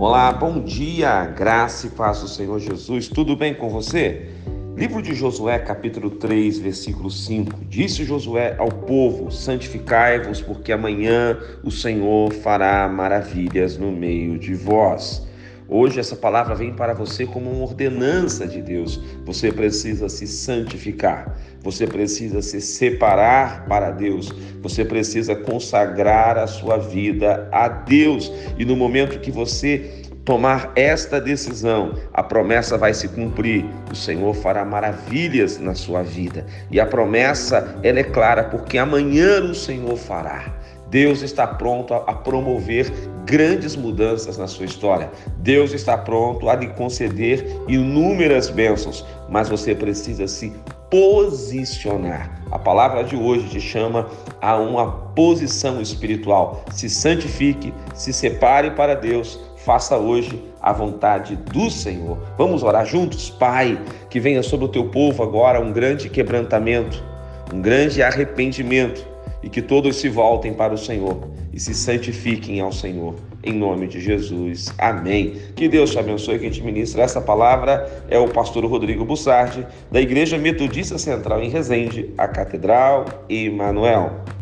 Olá, bom dia, graça e paz do Senhor Jesus, tudo bem com você? Livro de Josué, capítulo 3, versículo 5. Disse Josué ao povo: Santificai-vos, porque amanhã o Senhor fará maravilhas no meio de vós. Hoje essa palavra vem para você como uma ordenança de Deus. Você precisa se santificar, você precisa se separar para Deus, você precisa consagrar a sua vida a Deus. E no momento que você tomar esta decisão, a promessa vai se cumprir. O Senhor fará maravilhas na sua vida. E a promessa, ela é clara, porque amanhã o Senhor fará. Deus está pronto a promover grandes mudanças na sua história. Deus está pronto a lhe conceder inúmeras bênçãos, mas você precisa se posicionar. A palavra de hoje te chama a uma posição espiritual. Se santifique, se separe para Deus, faça hoje a vontade do Senhor. Vamos orar juntos? Pai, que venha sobre o teu povo agora um grande quebrantamento, um grande arrependimento e que todos se voltem para o Senhor e se santifiquem ao Senhor. Em nome de Jesus. Amém. Que Deus te abençoe. Quem te ministra essa palavra é o pastor Rodrigo Bussardi, da Igreja Metodista Central em Resende, a Catedral Emanuel.